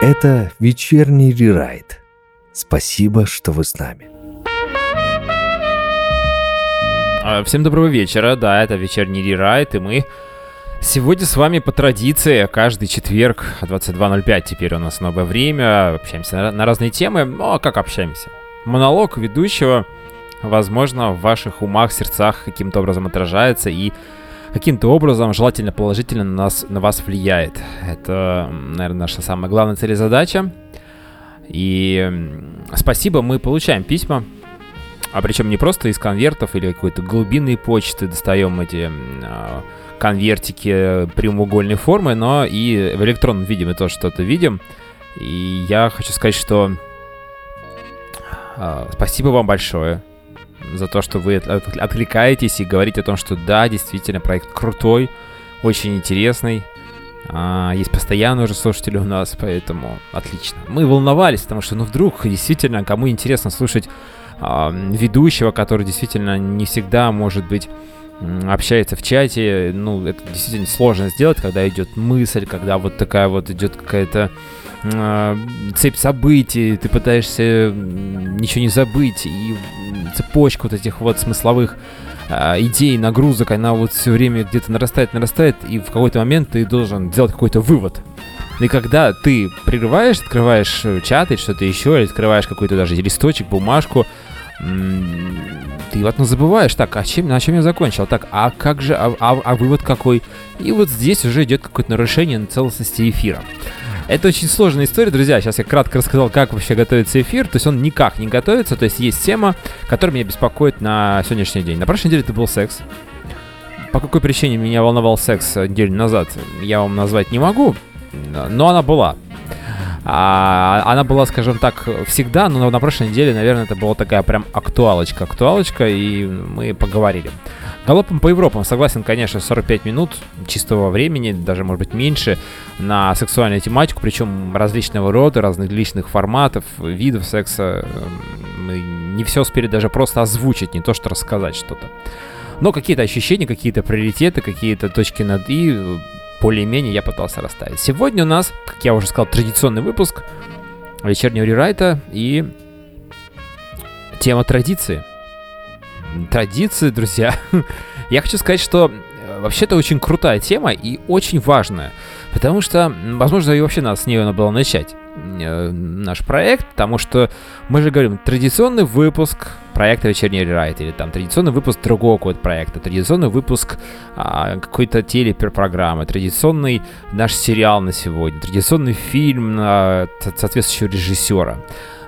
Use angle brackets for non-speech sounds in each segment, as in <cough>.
Это вечерний рерайт. Спасибо, что вы с нами. А, всем доброго вечера, да, это вечерний рерайт, и мы сегодня с вами по традиции каждый четверг 22.05 теперь у нас новое время, общаемся на, разные темы, ну а как общаемся? Монолог ведущего, возможно, в ваших умах, сердцах каким-то образом отражается и каким-то образом, желательно положительно на, нас, на вас влияет. Это, наверное, наша самая главная цель и задача. И спасибо, мы получаем письма, а причем не просто из конвертов или какой-то глубинной почты достаем эти э, конвертики прямоугольной формы, но и в электронном виде мы тоже что-то видим. И я хочу сказать, что э, спасибо вам большое за то, что вы откликаетесь и говорите о том, что да, действительно, проект крутой, очень интересный. А, есть постоянные уже слушатели у нас, поэтому отлично. Мы волновались, потому что, ну, вдруг действительно кому интересно слушать а, ведущего, который действительно не всегда, может быть, общается в чате, ну, это действительно сложно сделать, когда идет мысль, когда вот такая вот идет какая-то э, цепь событий, ты пытаешься ничего не забыть, и цепочка вот этих вот смысловых э, идей, нагрузок, она вот все время где-то нарастает, нарастает, и в какой-то момент ты должен сделать какой-то вывод. И когда ты прерываешь, открываешь чат или что-то еще, или открываешь какой-то даже листочек, бумажку, ты вот ну забываешь, так, а чем, на чем я закончил? Так, а как же, а, а, а вывод какой? И вот здесь уже идет какое-то нарушение на целостности эфира. Это очень сложная история, друзья. Сейчас я кратко рассказал, как вообще готовится эфир. То есть он никак не готовится. То есть есть тема, которая меня беспокоит на сегодняшний день. На прошлой неделе это был секс. По какой причине меня волновал секс неделю назад, я вам назвать не могу. Но она была. А, она была, скажем так, всегда, но на прошлой неделе, наверное, это была такая прям актуалочка, актуалочка, и мы поговорили. Галопом по Европам, согласен, конечно, 45 минут чистого времени, даже, может быть, меньше, на сексуальную тематику, причем различного рода, разных личных форматов, видов секса. Мы не все успели даже просто озвучить, не то что рассказать что-то. Но какие-то ощущения, какие-то приоритеты, какие-то точки над «и» более-менее я пытался расставить. Сегодня у нас, как я уже сказал, традиционный выпуск вечернего рерайта и тема традиции. Традиции, друзья. <laughs> я хочу сказать, что э, вообще это очень крутая тема и очень важная. Потому что, возможно, и вообще надо с нее надо было начать э, наш проект, потому что мы же говорим, традиционный выпуск проекта «Вечерний рерайт» или там традиционный выпуск другого какого-то проекта, традиционный выпуск а, какой-то телепрограммы, традиционный наш сериал на сегодня, традиционный фильм на соответствующего режиссера.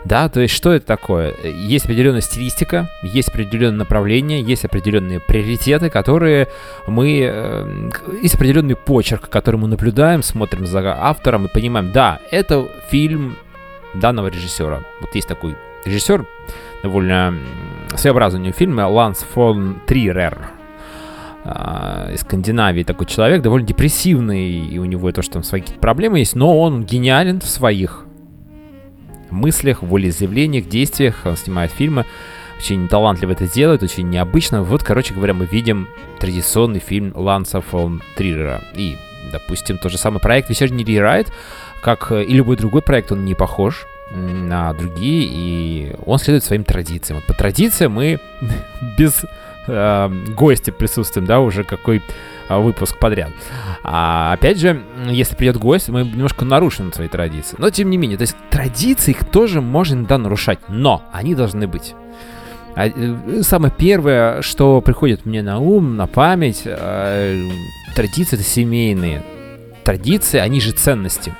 Да, то есть что это такое? Есть определенная стилистика, есть определенное направление, есть определенные приоритеты, которые мы... Э, есть определенный почерк, который мы наблюдаем, смотрим за автором и понимаем, да, это фильм данного режиссера. Вот есть такой режиссер, довольно своеобразный фильм, Ланс фон Трирер из Скандинавии такой человек, довольно депрессивный, и у него то, что там свои какие-то проблемы есть, но он гениален в своих мыслях, волеизъявлениях, действиях, он снимает фильмы, очень талантливо это делает, очень необычно. Вот, короче говоря, мы видим традиционный фильм Ланса фон Трирера. И, допустим, тот же самый проект «Вечерний рерайт», как и любой другой проект, он не похож на другие, и он следует своим традициям. Вот по традициям мы <laughs> без э, гостя присутствуем, да, уже какой э, выпуск подряд. А опять же, если придет гость, мы немножко нарушим свои традиции. Но тем не менее, то есть традиции их тоже можно иногда нарушать, но они должны быть. А, э, самое первое, что приходит мне на ум, на память, э, традиции это семейные. Традиции, они же ценности.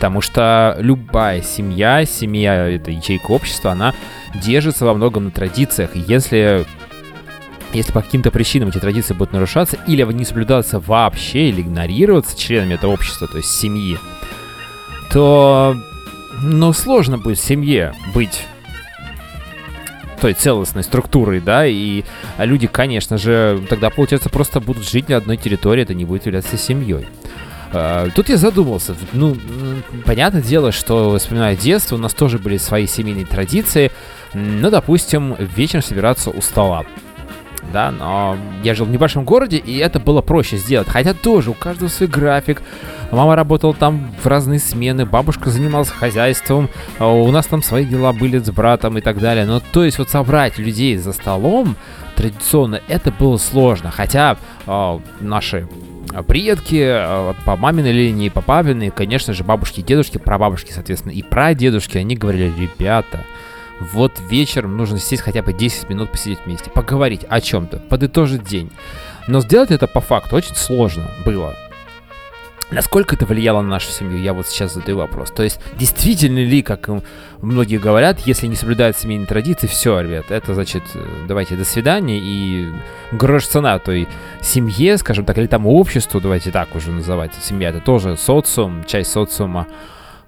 Потому что любая семья, семья, это ячейка общества, она держится во многом на традициях. Если если по каким-то причинам эти традиции будут нарушаться, или не соблюдаться вообще, или игнорироваться членами этого общества, то есть семьи, то, ну, сложно будет семье быть той целостной структурой, да, и люди, конечно же, тогда, получается, просто будут жить на одной территории, это не будет являться семьей. А, тут я задумался. Ну, понятное дело, что вспоминая детство, у нас тоже были свои семейные традиции. Ну, допустим, вечером собираться у стола. да, но я жил в небольшом городе, и это было проще сделать. Хотя тоже у каждого свой график. Мама работала там в разные смены, бабушка занималась хозяйством, а у нас там свои дела были с братом и так далее. Но то есть вот собрать людей за столом традиционно это было сложно. Хотя э, наши предки э, по маминой линии, по папиной, конечно же, бабушки и дедушки, прабабушки, соответственно, и прадедушки, они говорили, ребята, вот вечером нужно сесть хотя бы 10 минут посидеть вместе, поговорить о чем-то, подытожить день. Но сделать это по факту очень сложно было. Насколько это влияло на нашу семью, я вот сейчас задаю вопрос. То есть, действительно ли, как многие говорят, если не соблюдают семейные традиции, все, ребят, это значит, э, давайте до свидания и грош цена той семье, скажем так, или там обществу, давайте так уже называть. Семья это тоже социум, часть социума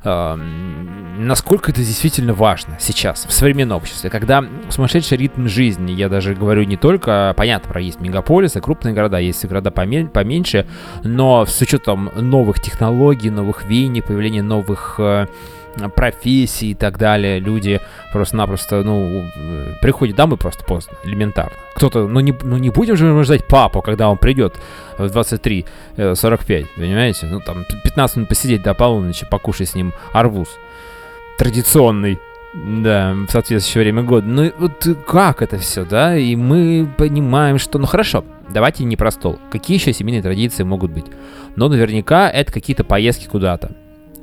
насколько это действительно важно сейчас, в современном обществе, когда сумасшедший ритм жизни, я даже говорю не только, понятно, про есть мегаполисы, крупные города, есть города поменьше, но с учетом новых технологий, новых веяний, появления новых э, профессий и так далее. Люди просто-напросто, ну, приходят домой просто поздно, элементарно. Кто-то, ну не, ну не будем же ждать папу, когда он придет в 23.45, э, понимаете? Ну там 15 минут посидеть до полуночи, покушать с ним арбуз. Традиционный. Да, в соответствующее время года. Ну вот как это все, да? И мы понимаем, что... Ну хорошо, давайте не про стол. Какие еще семейные традиции могут быть? Но наверняка это какие-то поездки куда-то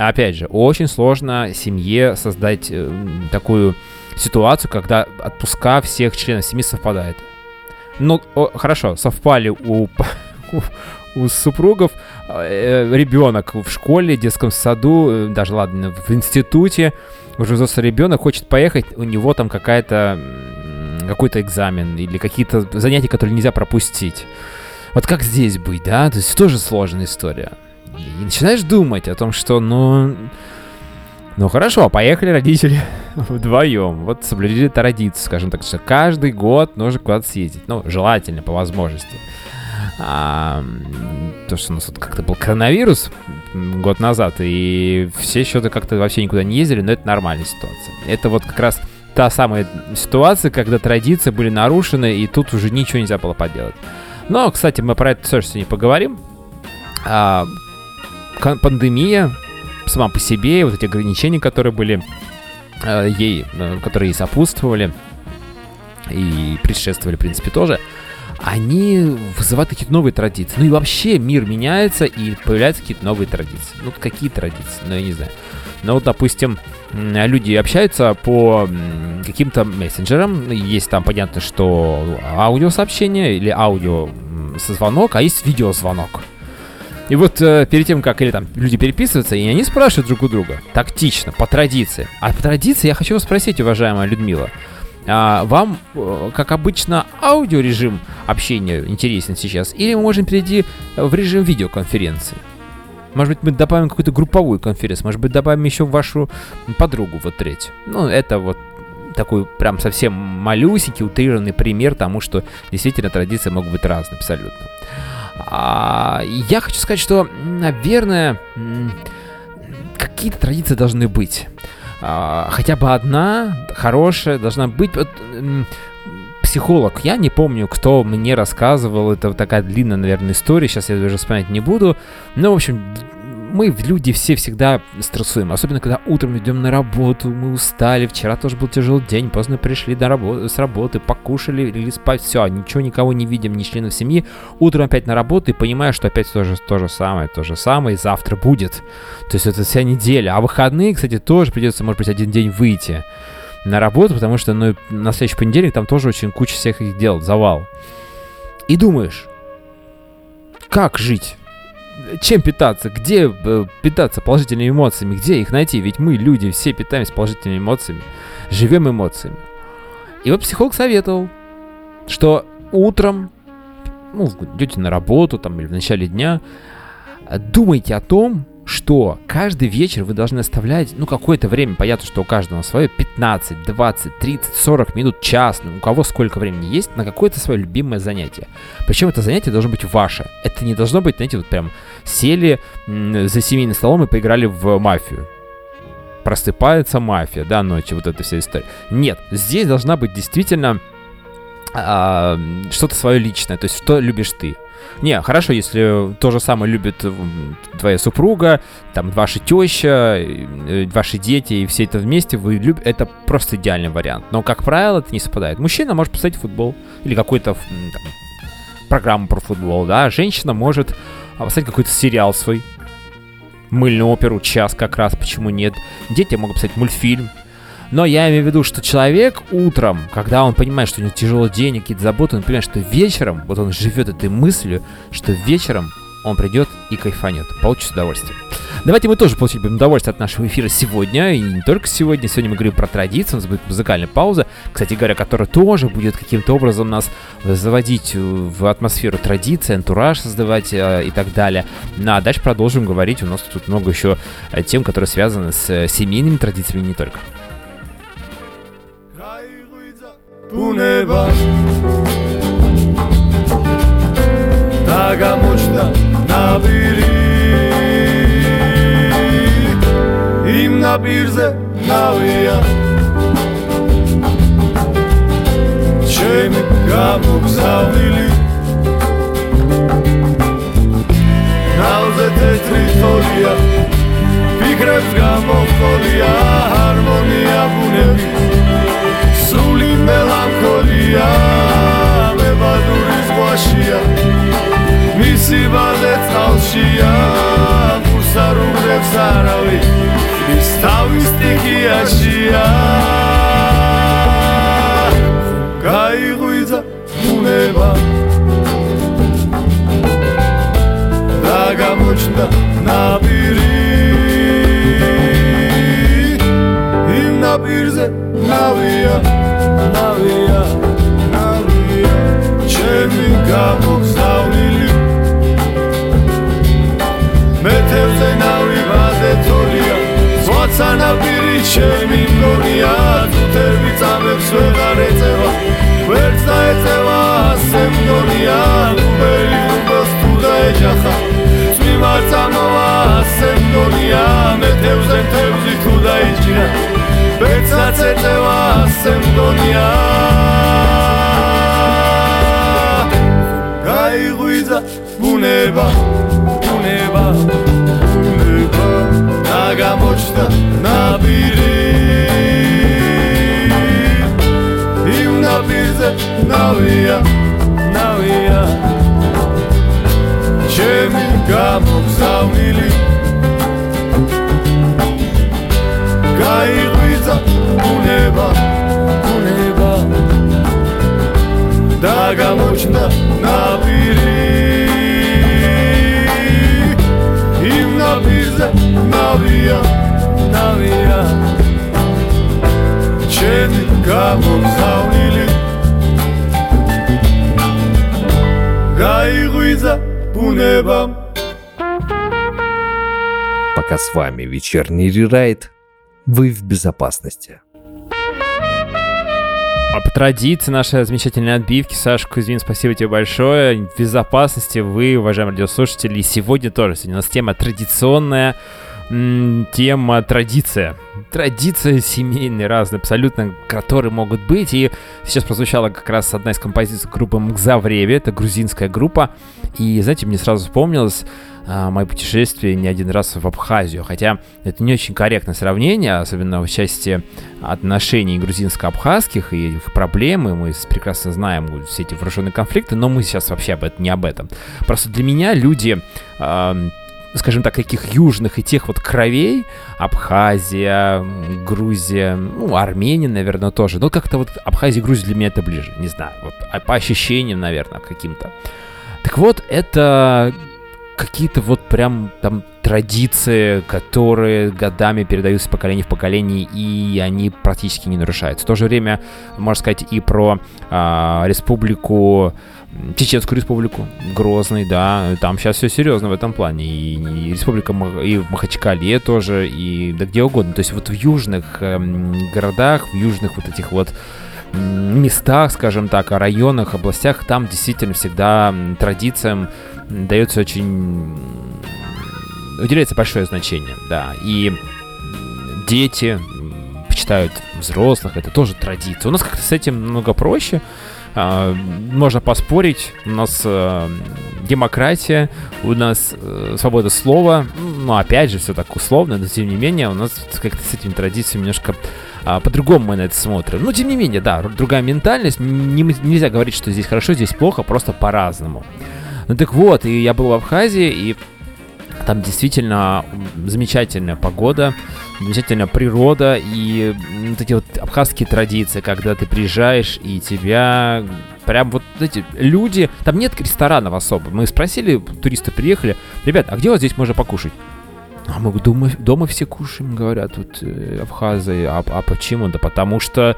опять же, очень сложно семье создать э, такую ситуацию, когда отпуска всех членов семьи совпадает. Ну, хорошо, совпали у, <laughs> у, у супругов э, ребенок в школе, детском саду, э, даже ладно, в институте, уже взрослый ребенок хочет поехать, у него там какая-то какой-то экзамен или какие-то занятия, которые нельзя пропустить. Вот как здесь быть, да? То есть тоже сложная история. И начинаешь думать о том, что, ну... Ну хорошо, поехали родители <laughs> вдвоем. Вот соблюдили традицию, скажем так, что каждый год нужно куда-то съездить. Ну, желательно, по возможности. А, то, что у нас вот как-то был коронавирус год назад, и все что-то как-то вообще никуда не ездили, но это нормальная ситуация. Это вот как раз та самая ситуация, когда традиции были нарушены, и тут уже ничего нельзя было поделать. Но, кстати, мы про это тоже сегодня поговорим. А, пандемия сама по себе, вот эти ограничения, которые были э, ей, э, которые ей сопутствовали и предшествовали, в принципе, тоже, они вызывают какие-то новые традиции. Ну и вообще мир меняется, и появляются какие-то новые традиции. Ну, какие традиции? Ну, я не знаю. Ну, вот, допустим, люди общаются по каким-то мессенджерам. Есть там, понятно, что аудиосообщение или аудио звонок, а есть видеозвонок. И вот э, перед тем, как или там люди переписываются, и они спрашивают друг у друга, тактично, по традиции. А по традиции я хочу вас спросить, уважаемая Людмила, а, вам, э, как обычно, аудиорежим общения интересен сейчас, или мы можем перейти в режим видеоконференции? Может быть, мы добавим какую-то групповую конференцию, может быть, добавим еще вашу подругу, вот третью. Ну, это вот такой прям совсем малюсенький, утрированный пример тому, что действительно традиции могут быть разные абсолютно. А, я хочу сказать, что, наверное, какие-то традиции должны быть. А, хотя бы одна хорошая должна быть. Психолог, я не помню, кто мне рассказывал, это такая длинная, наверное, история, сейчас я даже вспоминать не буду. Но, в общем, мы, люди, все всегда стрессуем. Особенно, когда утром идем на работу, мы устали. Вчера тоже был тяжелый день, поздно пришли до работы, с работы, покушали, или спать. Все, ничего, никого не видим, ни членов семьи. Утром опять на работу и понимаю, что опять то же, то же самое, то же самое, и завтра будет. То есть это вся неделя. А выходные, кстати, тоже придется, может быть, один день выйти на работу, потому что ну, на следующий понедельник там тоже очень куча всех их дел, завал. И думаешь, как жить? Чем питаться, где э, питаться положительными эмоциями, где их найти, ведь мы, люди, все питаемся положительными эмоциями, живем эмоциями. И вот психолог советовал, что утром, ну, идете на работу там или в начале дня, думайте о том, что каждый вечер вы должны оставлять, ну, какое-то время, понятно, что у каждого свое, 15, 20, 30, 40 минут, час, ну, у кого сколько времени есть, на какое-то свое любимое занятие. Причем это занятие должно быть ваше. Это не должно быть, знаете, вот прям сели за семейным столом и поиграли в мафию. Просыпается мафия, да, ночью, вот эта вся история. Нет, здесь должна быть действительно а, что-то свое личное, то есть что любишь ты. Не, хорошо, если то же самое любит твоя супруга, там, ваша теща, э, ваши дети и все это вместе, вы любите, это просто идеальный вариант. Но, как правило, это не совпадает. Мужчина может посмотреть футбол или какую-то программу про футбол, да, женщина может посмотреть какой-то сериал свой, мыльную оперу, час как раз, почему нет. Дети могут посмотреть мультфильм, но я имею в виду, что человек утром, когда он понимает, что у него тяжело денег, какие-то заботы, он понимает, что вечером, вот он живет этой мыслью, что вечером он придет и кайфанет, получит удовольствие. Давайте мы тоже получим удовольствие от нашего эфира сегодня, и не только сегодня. Сегодня мы говорим про традиции, у нас будет музыкальная пауза, кстати говоря, которая тоже будет каким-то образом нас заводить в атмосферу традиции, антураж создавать э, и так далее. Ну а дальше продолжим говорить, у нас тут много еще э, тем, которые связаны с э, семейными традициями не только. ბუნება და გამოჩნდა ნაპირი. იმ ნაპირზე ნავია. ჩემი გამოგზავნილი. ნავზე თეთრი თოლია. ფიქრებს გამოხოლია ჰარმონია ბუნები. სული მელანქოლია მებადურის ღვაშია მისი ბალე წყალშია ფუსარუგებს არავი ის თავის სტიქიაშია. გაიღვიძა ბუნება და გამოჩნდა ნაპირი. იმ ნაპირზე ნავია ნავია ჩემი გამოგზავნილი. მეთევზე ნავი ბაზეთოლია ზღვაცა ნაპირი ჩემი მგონია თუთები წამებს ვეღარ ეწევა ვერც დაეწევა ასე მგონია გუბელი გუბელს თუ დაეჯახა წვიმარ წამოვა ასე მგონია მეთევზე თევზი თუ დაიჭირა ბეცაც ეწევა ასე მგონია გაიღვიძა ბუნება ბუნება ბუნება და გამოჩნდა ნაპირი. იმ ნაპირზე ნავია ნავია. ჩემი გამოგზავნილი. გაიღვიძა ბუნება ბუნება. და გამოჩნდა ნაპირი Navidad, Navidad, Navidad Çeni kabul zavlili Gaygıza bu nebam Пока с вами вечерний рерайт, вы в безопасности. А по традиции нашей замечательной отбивки, Саша Кузьмин, спасибо тебе большое. В безопасности вы, уважаемые радиослушатели, сегодня тоже. Сегодня у нас тема традиционная, тема традиция. Традиции семейные разные, абсолютно, которые могут быть. И сейчас прозвучала как раз одна из композиций группы Мгзавреви, это грузинская группа. И, знаете, мне сразу вспомнилось а, мои путешествия не один раз в Абхазию. Хотя это не очень корректное сравнение, особенно в части отношений грузинско-абхазских и их проблемы. Мы прекрасно знаем все эти вооруженные конфликты, но мы сейчас вообще об этом, не об этом. Просто для меня люди скажем так, каких южных и тех вот кровей, Абхазия, Грузия, ну, Армения, наверное, тоже. Но как-то вот Абхазия и Грузия для меня это ближе, не знаю, вот а по ощущениям, наверное, каким-то. Так вот, это какие-то вот прям там традиции, которые годами передаются с поколения в поколение, и они практически не нарушаются. В то же время, можно сказать, и про а, республику, Чеченскую республику, Грозный, да, там сейчас все серьезно в этом плане, и, и республика, и в Махачкале тоже, и да где угодно. То есть вот в южных эм, городах, в южных вот этих вот местах, скажем так, районах, областях, там действительно всегда традициям дается очень... уделяется большое значение, да. И дети почитают взрослых, это тоже традиция. У нас как-то с этим много проще. Э, можно поспорить, у нас э, демократия, у нас э, свобода слова, ну, опять же, все так условно, но тем не менее, у нас как-то с этими традициями немножко а, по-другому мы на это смотрим. Но тем не менее, да, другая ментальность, не, нельзя говорить, что здесь хорошо, здесь плохо, просто по-разному. Ну так вот, и я был в Абхазии, и там действительно замечательная погода, замечательная природа и вот эти вот абхазские традиции, когда ты приезжаешь и тебя прям вот эти люди, там нет ресторанов особо. Мы спросили, туристы приехали, ребят, а где вот здесь можно покушать? А мы дома, дома все кушаем, говорят, вот э, абхазы. А, а почему? Да потому что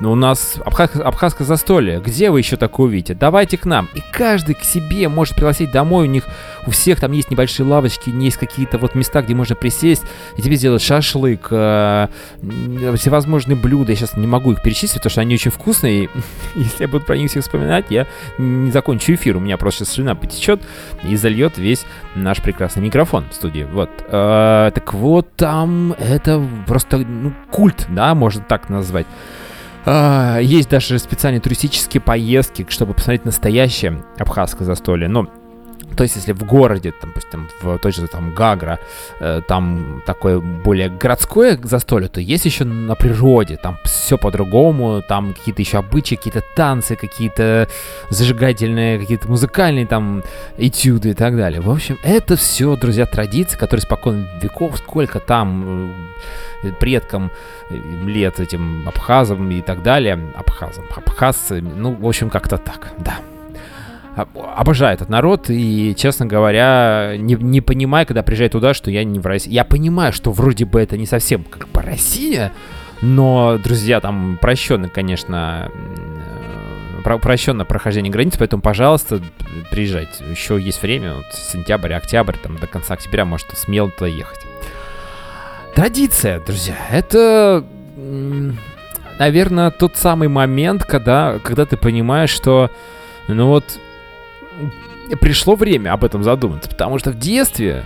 у нас абхаз, абхазское застолье. Где вы еще такое увидите? Давайте к нам. И каждый к себе может пригласить домой. У них у всех там есть небольшие лавочки, есть какие-то вот места, где можно присесть, и тебе сделают шашлык, э, всевозможные блюда. Я сейчас не могу их перечислить, потому что они очень вкусные. <laughs> Если я буду про них всех вспоминать, я не закончу эфир. У меня просто слюна потечет и зальет весь наш прекрасный микрофон в студии. Вот. Э, так вот, там это просто ну, культ, да, можно так назвать. Uh, есть даже специальные туристические поездки, чтобы посмотреть настоящее абхазское застолье. Но то есть, если в городе, допустим, в той же там Гагра, э, там такое более городское застолье, то есть еще на природе, там все по-другому, там какие-то еще обычаи, какие-то танцы, какие-то зажигательные, какие-то музыкальные там этюды и так далее. В общем, это все, друзья, традиции, которые спокойно веков, сколько там э, предкам э, лет этим абхазам и так далее, абхазам, абхазцы, ну, в общем, как-то так, да обожаю этот народ, и, честно говоря, не, не понимаю, когда приезжаю туда, что я не в России. Я понимаю, что вроде бы это не совсем как бы Россия, но, друзья, там прощенно, конечно, про прохождение границ, поэтому, пожалуйста, приезжайте. Еще есть время, вот сентябрь, октябрь, там до конца октября можете смело туда ехать. Традиция, друзья, это, наверное, тот самый момент, когда, когда ты понимаешь, что, ну вот, пришло время об этом задуматься, потому что в детстве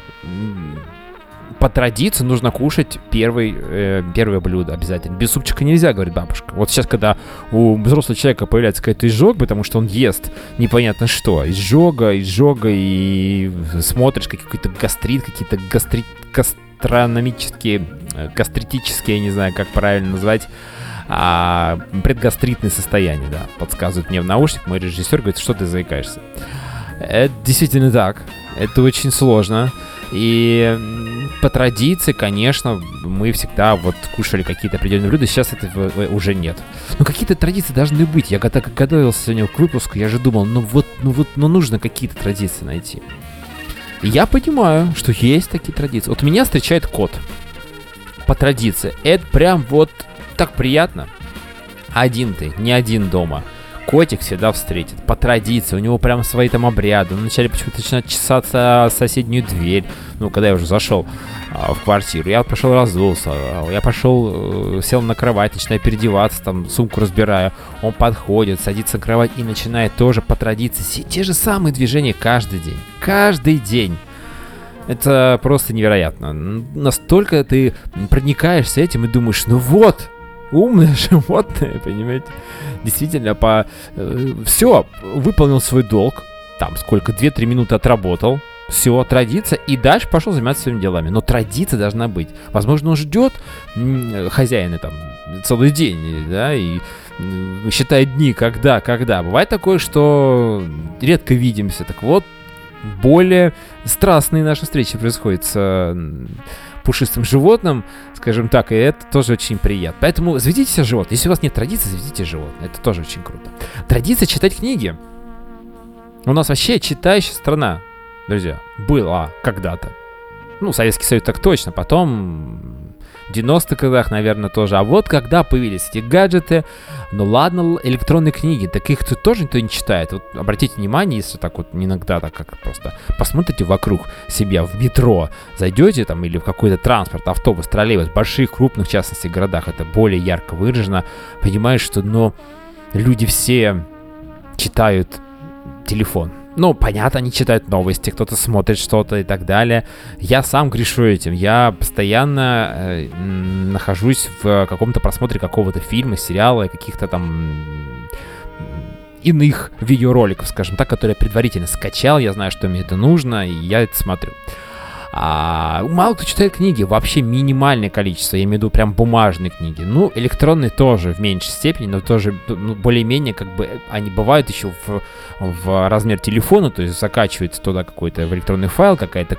по традиции нужно кушать первый, э, первое блюдо обязательно. Без супчика нельзя, говорит бабушка. Вот сейчас, когда у взрослого человека появляется какой-то изжог, потому что он ест непонятно что, изжога, изжога, и смотришь какой-то гастрит, какие-то гастрит, гастрономические, э, гастритические, я не знаю, как правильно назвать, а, предгастритное состояние, да, подсказывает мне в наушник мой режиссер, говорит, что ты заикаешься. Это действительно так. Это очень сложно. И по традиции, конечно, мы всегда вот кушали какие-то определенные блюда, сейчас этого уже нет. Но какие-то традиции должны быть. Я когда готовился сегодня к выпуску, я же думал, ну вот, ну вот, ну нужно какие-то традиции найти. И я понимаю, что есть такие традиции. Вот меня встречает кот. По традиции. Это прям вот так приятно. Один ты, не один дома котик всегда встретит. По традиции, у него прям свои там обряды. Он вначале почему-то начинает чесаться соседнюю дверь. Ну, когда я уже зашел а, в квартиру. Я пошел разулся. Я пошел, э, сел на кровать, начинаю переодеваться, там сумку разбираю. Он подходит, садится на кровать и начинает тоже по традиции те же самые движения каждый день. Каждый день. Это просто невероятно. Настолько ты проникаешься этим и думаешь, ну вот, умное <laughs> животное, понимаете? Действительно, по... Э, все, выполнил свой долг, там сколько, 2-3 минуты отработал, все, традиция, и дальше пошел заниматься своими делами. Но традиция должна быть. Возможно, он ждет хозяина там целый день, да, и считает дни, когда, когда. Бывает такое, что редко видимся. Так вот, более страстные наши встречи происходят с пушистым животным, скажем так, и это тоже очень приятно. Поэтому заведите себе животное. Если у вас нет традиции, заведите животное. Это тоже очень круто. Традиция читать книги. У нас вообще читающая страна, друзья, была когда-то. Ну, Советский Союз так точно. Потом 90-х годах, наверное, тоже. А вот когда появились эти гаджеты, ну ладно, электронные книги, так их тут тоже никто не читает. Вот обратите внимание, если так вот иногда так как просто посмотрите вокруг себя в метро, зайдете там или в какой-то транспорт, автобус, троллейбус, больших, крупных, в частности, городах, это более ярко выражено, понимаешь, что, но ну, люди все читают телефон, ну, понятно, они читают новости, кто-то смотрит что-то и так далее. Я сам грешу этим. Я постоянно э, нахожусь в каком-то просмотре какого-то фильма, сериала, каких-то там иных видеороликов, скажем так, которые я предварительно скачал, я знаю, что мне это нужно, и я это смотрю. А мало кто читает книги, вообще минимальное количество, я имею в виду прям бумажные книги. Ну, электронные тоже в меньшей степени, но тоже ну, более-менее как бы они бывают еще в, в размер телефона, то есть закачивается туда какой-то в электронный файл, какая-то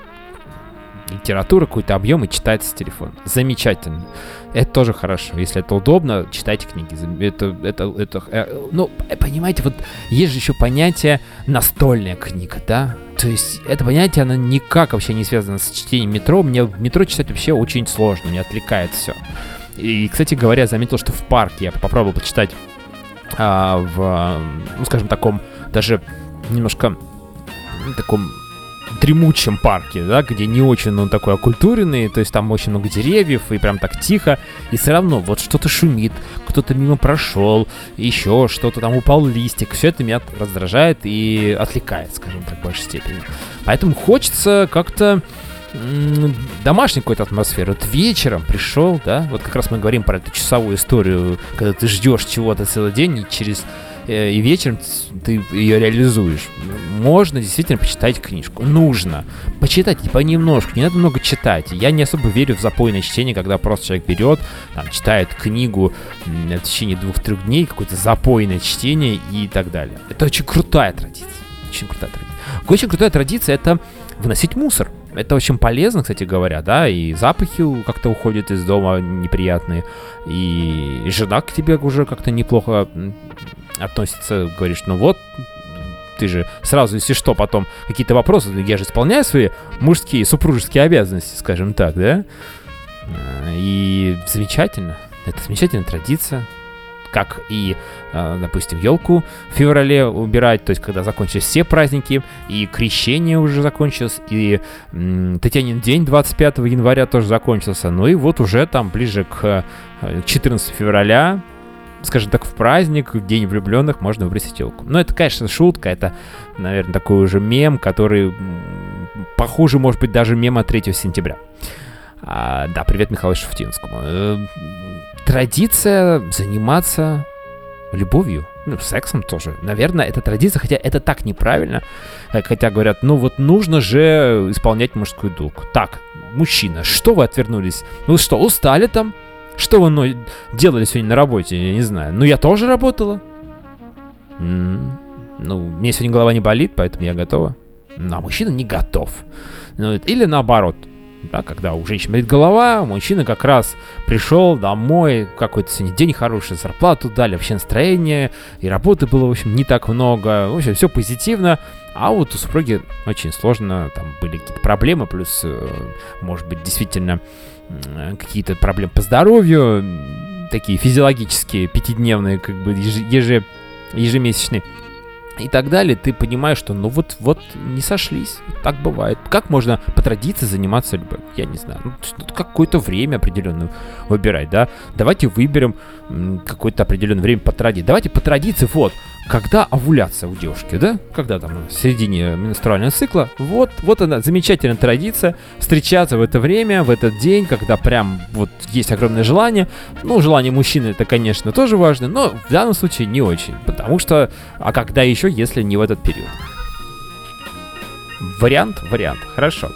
литература, какой-то объем и читается с телефона. Замечательно. Это тоже хорошо. Если это удобно, читайте книги. Это, это, это, э, ну, понимаете, вот есть же еще понятие настольная книга, да? То есть это понятие, оно никак вообще не связано с чтением метро. Мне в метро читать вообще очень сложно, мне отвлекает все. И, кстати говоря, заметил, что в парке я попробовал почитать а, в, ну, скажем, таком даже немножко таком дремучем парке, да, где не очень он такой окультуренный, то есть там очень много деревьев и прям так тихо, и все равно вот что-то шумит, кто-то мимо прошел, еще что-то там упал листик, все это меня раздражает и отвлекает, скажем так, в большей степени. Поэтому хочется как-то домашней какой-то атмосферы. Вот вечером пришел, да, вот как раз мы говорим про эту часовую историю, когда ты ждешь чего-то целый день, и через и вечером ты ее реализуешь. Можно действительно почитать книжку. Нужно. Почитать понемножку, не надо много читать. Я не особо верю в запойное чтение, когда просто человек берет, там, читает книгу в течение двух-трех дней, какое-то запойное чтение и так далее. Это очень крутая традиция. Очень крутая традиция. Очень крутая традиция это выносить мусор. Это очень полезно, кстати говоря, да, и запахи как-то уходят из дома неприятные, и жена к тебе уже как-то неплохо относится, говоришь, ну вот, ты же сразу, если что, потом какие-то вопросы, я же исполняю свои мужские, супружеские обязанности, скажем так, да? А, и замечательно. Это замечательная традиция. Как и, а, допустим, елку в феврале убирать, то есть когда закончились все праздники, и крещение уже закончилось, и Татьянин день 25 января тоже закончился. Ну и вот уже там ближе к 14 а, февраля скажем так, в праздник, в День влюбленных можно выбросить елку. Но это, конечно, шутка, это, наверное, такой уже мем, который похуже, может быть, даже мем от 3 сентября. А, да, привет Михаилу Шуфтинскому. Э, традиция заниматься любовью, ну, сексом тоже. Наверное, это традиция, хотя это так неправильно. Э, хотя говорят, ну вот нужно же исполнять мужской долг. Так, мужчина, что вы отвернулись? Ну что, устали там? Что вы ну, делали сегодня на работе? Я не знаю. Ну, я тоже работала. М-м-м. Ну, мне сегодня голова не болит, поэтому я готова. Ну, а мужчина не готов. Ну, или наоборот. Да, когда у женщины болит голова, мужчина как раз пришел домой, какой-то сегодня день хороший, зарплату дали, вообще настроение, и работы было, в общем, не так много, в общем, все позитивно, а вот у супруги очень сложно, там были какие-то проблемы, плюс, э, может быть, действительно какие-то проблемы по здоровью, такие физиологические, пятидневные, как бы еже, ежемесячные и так далее, ты понимаешь, что ну вот, вот не сошлись. Так бывает. Как можно по традиции заниматься любовью? Я не знаю. Ну, какое-то время определенное выбирать, да? Давайте выберем какое-то определенное время по традиции. Давайте по традиции, вот, когда овуляция у девушки, да? Когда там в середине менструального цикла. Вот, вот она, замечательная традиция встречаться в это время, в этот день, когда прям вот есть огромное желание. Ну, желание мужчины это, конечно, тоже важно, но в данном случае не очень. Потому что, а когда еще, если не в этот период? Вариант? Вариант. Хорошо.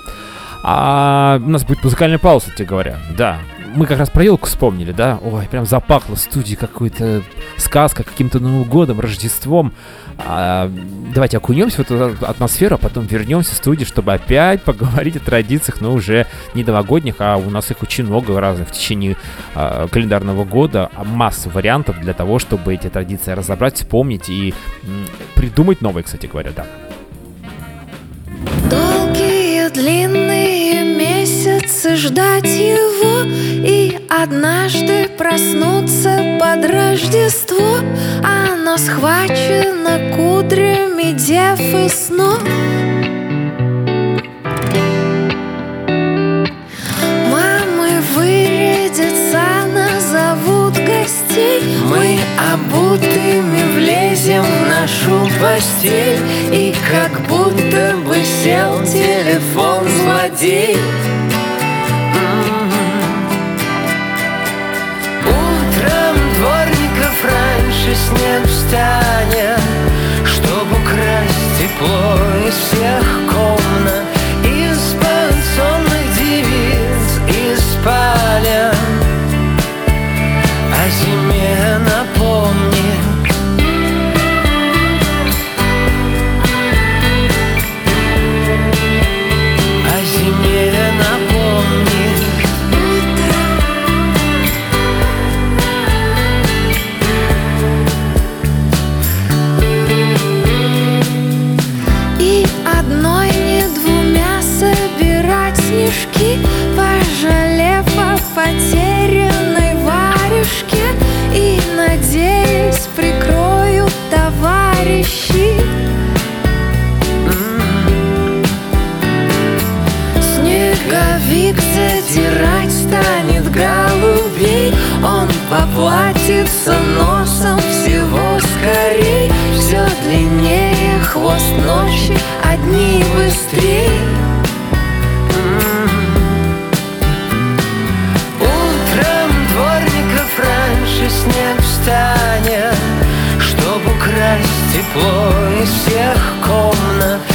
А у нас будет музыкальная пауза, тебе говоря. Да, мы как раз про елку вспомнили, да? Ой, прям запахло студии какой-то сказка, каким-то Новым годом, Рождеством. А, давайте окунемся в эту атмосферу, а потом вернемся в студию, чтобы опять поговорить о традициях, но уже не новогодних, а у нас их очень много разных в течение а, календарного года, а масса вариантов для того, чтобы эти традиции разобрать, вспомнить и м, придумать новые, кстати говоря, да. Месяцы ждать его И однажды проснуться под Рождество. Оно схвачено кудрями дев и снов. Мамы вырядятся, назовут гостей. Мы обутыми влезем в нашу постель. И как будто бы сел телефон злодей дворников раньше снег ним встанет Чтобы украсть тепло из всех комнат Из пансонных девиц, из спален О зиме голубей. Он поплатится носом всего скорей. Все длиннее хвост ночи, одни быстрее Утром дворников раньше снег встанет Чтоб украсть тепло из всех комнат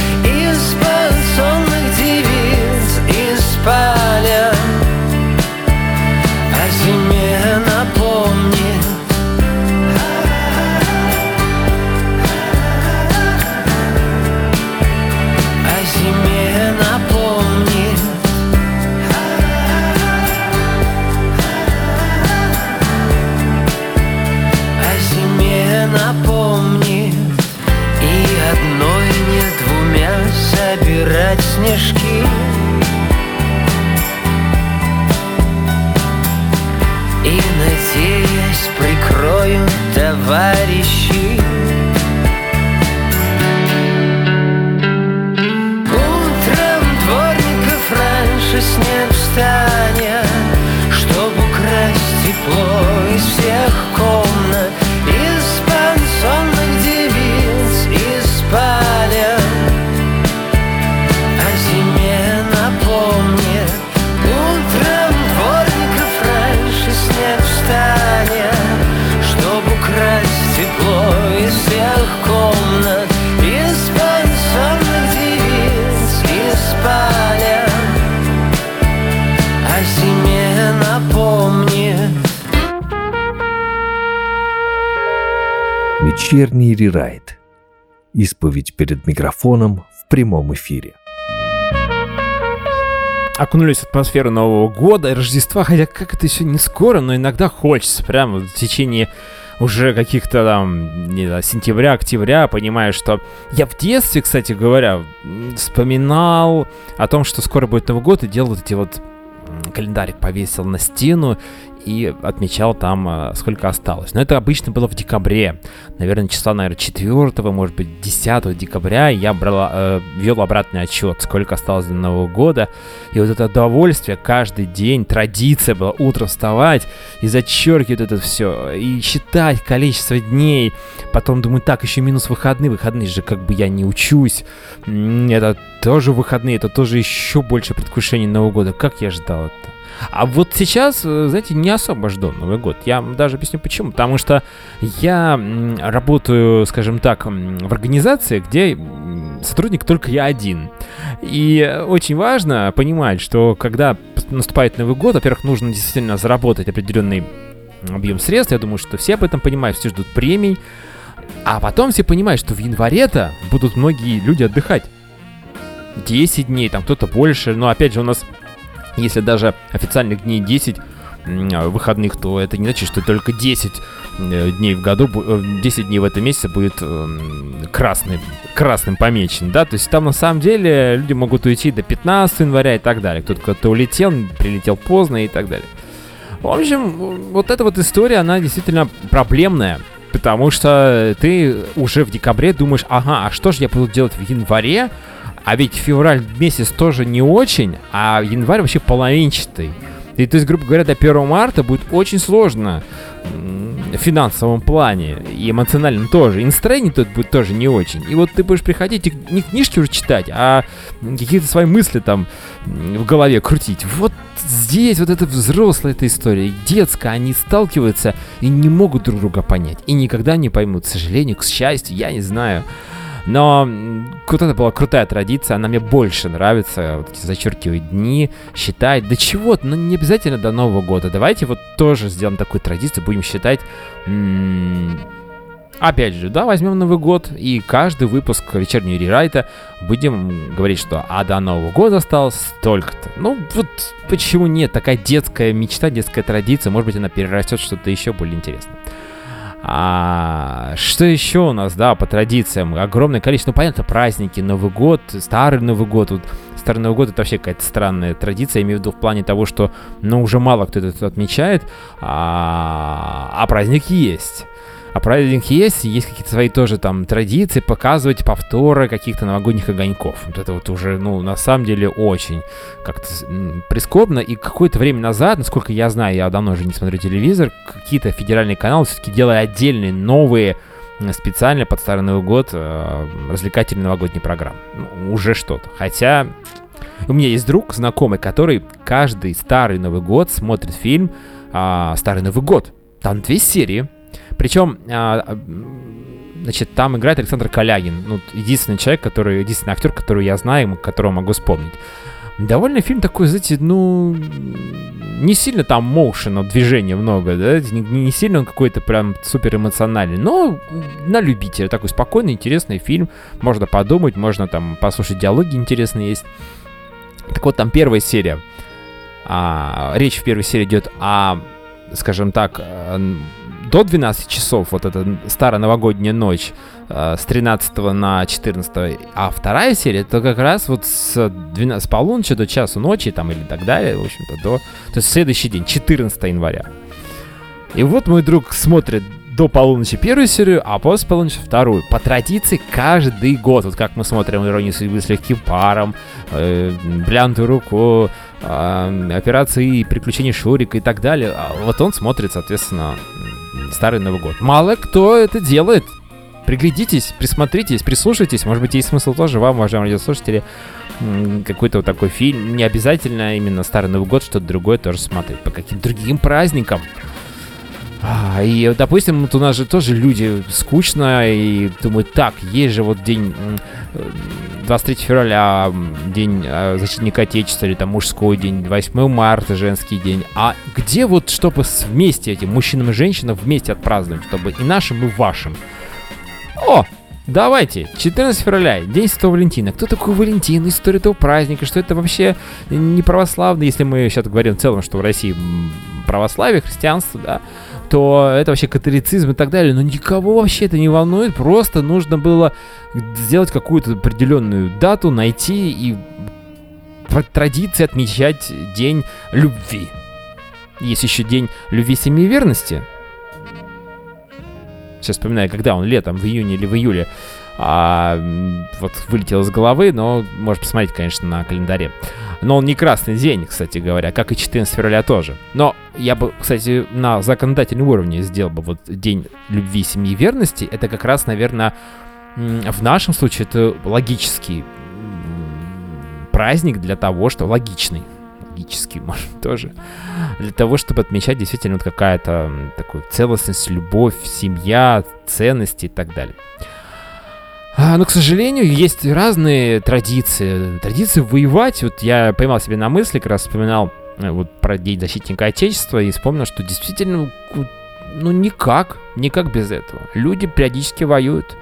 Вечерний рерайт. Исповедь перед микрофоном в прямом эфире. окунулись в атмосферу Нового года и Рождества, хотя как это еще не скоро, но иногда хочется, прямо в течение уже каких-то там, не знаю, сентября, октября, понимаю, что я в детстве, кстати говоря, вспоминал о том, что скоро будет Новый год, и делал вот эти вот календарик повесил на стену и отмечал там, а, сколько осталось. Но это обычно было в декабре. Наверное, числа, наверное, 4, может быть, 10 декабря я брал, э, вел обратный отчет, сколько осталось до Нового года. И вот это удовольствие каждый день, традиция была утром вставать и зачеркивать это все, и считать количество дней. Потом думаю, так, еще минус выходные. Выходные же как бы я не учусь. Это тоже выходные, это тоже еще больше предвкушение Нового года. Как я ждал это? А вот сейчас, э, знаете, не особо жду Новый год. Я даже объясню почему. Потому что я работаю, скажем так, в организации, где сотрудник только я один. И очень важно понимать, что когда наступает Новый год, во-первых, нужно действительно заработать определенный объем средств. Я думаю, что все об этом понимают, все ждут премий. А потом все понимают, что в январе-то будут многие люди отдыхать. 10 дней, там кто-то больше. Но опять же у нас, если даже официальных дней 10 м, а, выходных, то это не значит, что только 10 э, дней в году, бу- э, 10 дней в этом месяце будет эм, красным, красным помечен, да, то есть там на самом деле люди могут уйти до 15 января и так далее, кто-то куда-то улетел, прилетел поздно и так далее. В общем, вот эта вот история, она действительно проблемная, потому что ты уже в декабре думаешь, ага, а что же я буду делать в январе, а ведь февраль месяц тоже не очень, а январь вообще половинчатый. И то есть, грубо говоря, до 1 марта будет очень сложно в финансовом плане и эмоциональном тоже. И настроение тут будет тоже не очень. И вот ты будешь приходить и не книжки уже читать, а какие-то свои мысли там в голове крутить. Вот здесь вот эта взрослая эта история, детская, они сталкиваются и не могут друг друга понять. И никогда не поймут, к сожалению, к счастью, я не знаю. Но вот это была крутая традиция, она мне больше нравится. Вот зачеркивать дни, считать. Да чего-то, ну не обязательно до Нового года. Давайте вот тоже сделаем такую традицию, будем считать. Опять же, да, возьмем Новый год и каждый выпуск вечернего рерайта будем говорить, что а до Нового года осталось столько-то. Ну вот почему нет? Такая детская мечта, детская традиция, может быть она перерастет в что-то еще более интересное. А что еще у нас, да, по традициям? Огромное количество, ну, понятно, праздники, Новый год, Старый Новый год. Вот Старый Новый год это вообще какая-то странная традиция, я имею в виду в плане того, что, ну, уже мало кто это отмечает, а, а праздник есть. А праздник есть, есть какие-то свои тоже там традиции, показывать повторы каких-то новогодних огоньков. Вот это вот уже, ну, на самом деле очень как-то прискорбно. И какое-то время назад, насколько я знаю, я давно уже не смотрю телевизор, какие-то федеральные каналы все-таки делали отдельные новые специально под Старый Новый год э, развлекательные новогодние программы. Ну, уже что-то. Хотя у меня есть друг, знакомый, который каждый Старый Новый год смотрит фильм э, «Старый Новый год». Там две серии. Причем, э, значит, там играет Александр Калягин. Ну, единственный человек, который, единственный актер, который я знаю, которого могу вспомнить. Довольно фильм такой, знаете, ну, не сильно там моушена, движения много, да, не, не сильно он какой-то прям супер эмоциональный, но на любителя такой спокойный, интересный фильм, можно подумать, можно там послушать диалоги интересные есть. Так вот, там первая серия, а, речь в первой серии идет о, скажем так, до 12 часов, вот эта старая новогодняя ночь, э, с 13 на 14, а вторая серия, это как раз вот с, 12, с полуночи до часу ночи, там, или так далее, в общем-то, до, то есть следующий день, 14 января. И вот мой друг смотрит до полуночи первую серию, а после полуночи вторую. По традиции каждый год, вот как мы смотрим «Иронию судьбы» с легким паром, э, «Бриллиантовую руку», э, «Операции приключения Шурика» и так далее, а вот он смотрит, соответственно, Старый Новый год. Мало кто это делает. Приглядитесь, присмотритесь, прислушайтесь. Может быть, есть смысл тоже вам, уважаемые радиослушатели, какой-то вот такой фильм. Не обязательно именно Старый Новый год, что-то другое тоже смотреть. По каким-то другим праздникам. А, и, допустим, вот у нас же тоже люди скучно и думают, так, есть же вот день 23 февраля, день а, защитника Отечества, или там мужской день, 8 марта, женский день. А где вот, чтобы вместе этим мужчинам и женщинам вместе отпраздновать, чтобы и нашим, и вашим? О, Давайте, 14 февраля, День Святого Валентина. Кто такой Валентин, история этого праздника, что это вообще не православно, если мы сейчас говорим в целом, что в России православие, христианство, да, то это вообще католицизм и так далее. Но никого вообще это не волнует. Просто нужно было сделать какую-то определенную дату, найти и по традиции отмечать День любви. Есть еще День любви, семьи и верности. Сейчас вспоминаю, когда он летом, в июне или в июле. А, вот вылетел из головы, но можно посмотреть, конечно, на календаре. Но он не красный день, кстати говоря, как и 14 февраля тоже. Но я бы, кстати, на законодательном уровне сделал бы вот День любви, семьи верности. Это как раз, наверное, в нашем случае это логический праздник для того, что логичный, логический, <laughs> может, тоже, для того, чтобы отмечать действительно вот какая-то такую целостность, любовь, семья, ценности и так далее. А, но, к сожалению, есть разные традиции. Традиции воевать. Вот я поймал себе на мысли, как раз вспоминал э, вот про День защитника Отечества и вспомнил, что действительно, ну никак, никак без этого. Люди периодически воюют.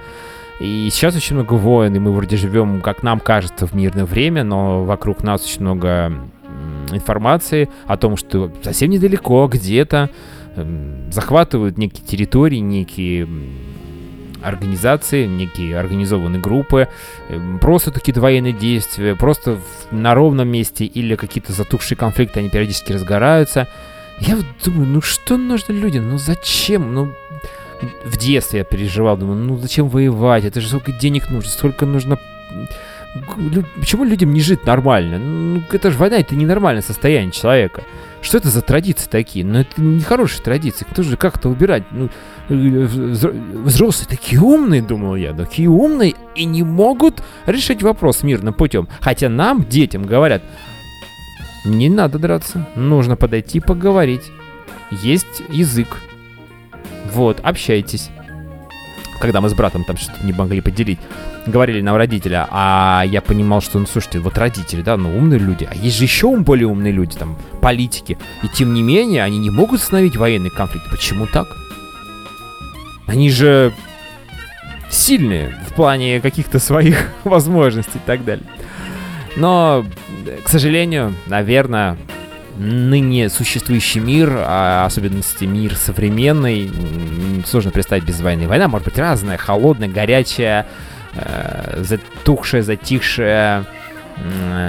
И сейчас очень много войн, и мы вроде живем, как нам кажется, в мирное время, но вокруг нас очень много информации о том, что совсем недалеко, где-то эм, захватывают некие территории, некие организации, некие организованные группы, эм, просто какие-то военные действия, просто на ровном месте или какие-то затухшие конфликты, они периодически разгораются. Я вот думаю, ну что нужно людям, ну зачем, ну в детстве я переживал, думаю, ну зачем воевать, это же сколько денег нужно, сколько нужно... Почему людям не жить нормально? Ну, это же война, это ненормальное состояние человека. Что это за традиции такие? Ну, это не хорошие традиции. Кто же как-то убирать? Ну, э, взрослые такие умные, думал я, такие умные и не могут решить вопрос мирным путем. Хотя нам, детям, говорят, не надо драться, нужно подойти поговорить. Есть язык. Вот, общайтесь когда мы с братом там что-то не могли поделить, говорили нам родителя, а я понимал, что, ну, слушайте, вот родители, да, ну, умные люди, а есть же еще более умные люди, там, политики, и тем не менее, они не могут остановить военный конфликт. Почему так? Они же сильные в плане каких-то своих <laughs> возможностей и так далее. Но, к сожалению, наверное, ныне существующий мир, а особенности мир современный, сложно представить без войны. Война может быть разная, холодная, горячая, э, затухшая, затихшая,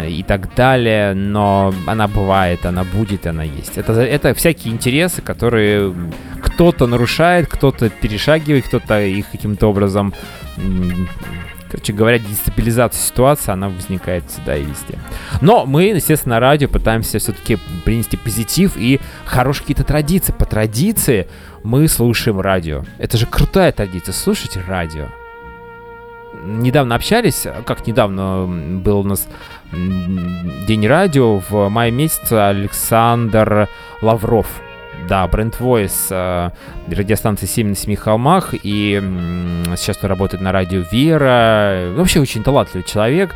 и так далее, но она бывает, она будет, она есть. Это, это всякие интересы, которые кто-то нарушает, кто-то перешагивает, кто-то их каким-то образом Короче говоря, дестабилизация ситуации, она возникает всегда и везде. Но мы, естественно, на радио пытаемся все-таки принести позитив и хорошие какие-то традиции. По традиции мы слушаем радио. Это же крутая традиция. Слушайте радио. Недавно общались, как недавно был у нас День радио в мае месяце Александр Лавров да, бренд Voice, э, радиостанции 7 на 7 холмах, и сейчас он работает на радио Вера. Вообще очень талантливый человек.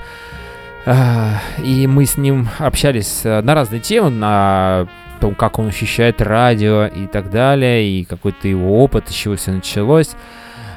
Э, и мы с ним общались э, на разные темы, на том, как он ощущает радио и так далее, и какой-то его опыт, с чего все началось.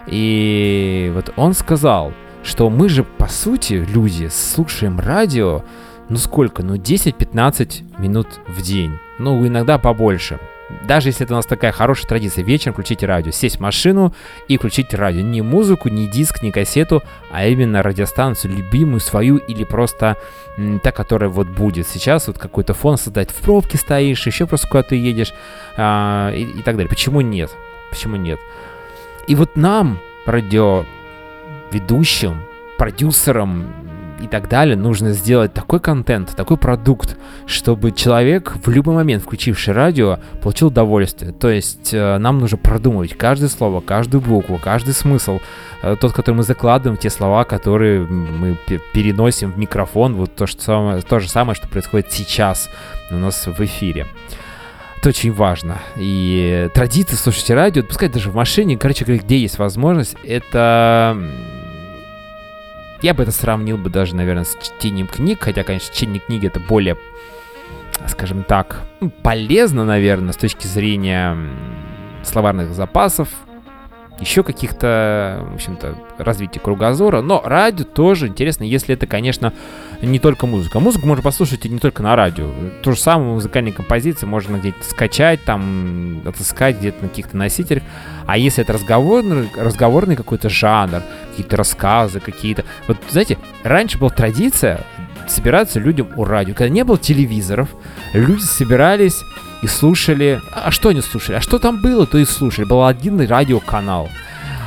И вот он сказал, что мы же, по сути, люди, слушаем радио, ну сколько, ну 10-15 минут в день, ну иногда побольше. Даже если это у нас такая хорошая традиция, вечером включить радио, сесть в машину и включить радио. Не музыку, не диск, не кассету, а именно радиостанцию, любимую свою или просто м, та, которая вот будет. Сейчас вот какой-то фон создать, в пробке стоишь, еще просто куда-то едешь а, и, и так далее. Почему нет? Почему нет? И вот нам, радиоведущим, продюсерам, и так далее, нужно сделать такой контент, такой продукт, чтобы человек в любой момент, включивший радио, получил удовольствие. То есть э, нам нужно продумывать каждое слово, каждую букву, каждый смысл, э, тот, который мы закладываем, те слова, которые мы переносим в микрофон, вот то, что самое, то же самое, что происходит сейчас у нас в эфире. Это очень важно. И традиции слушать радио, пускай даже в машине, короче говоря, где есть возможность, это я бы это сравнил бы даже, наверное, с чтением книг, хотя, конечно, чтение книги это более, скажем так, полезно, наверное, с точки зрения словарных запасов, еще каких-то, в общем-то, развития кругозора. Но радио тоже интересно, если это, конечно, не только музыка. Музыку можно послушать и не только на радио. То же самое музыкальные композиции можно где-то скачать, там, отыскать где-то на каких-то носителях. А если это разговорный, разговорный какой-то жанр, какие-то рассказы, какие-то... Вот, знаете, раньше была традиция собираться людям у радио. Когда не было телевизоров, люди собирались и слушали... А что они слушали? А что там было, то и слушали. Был один радиоканал.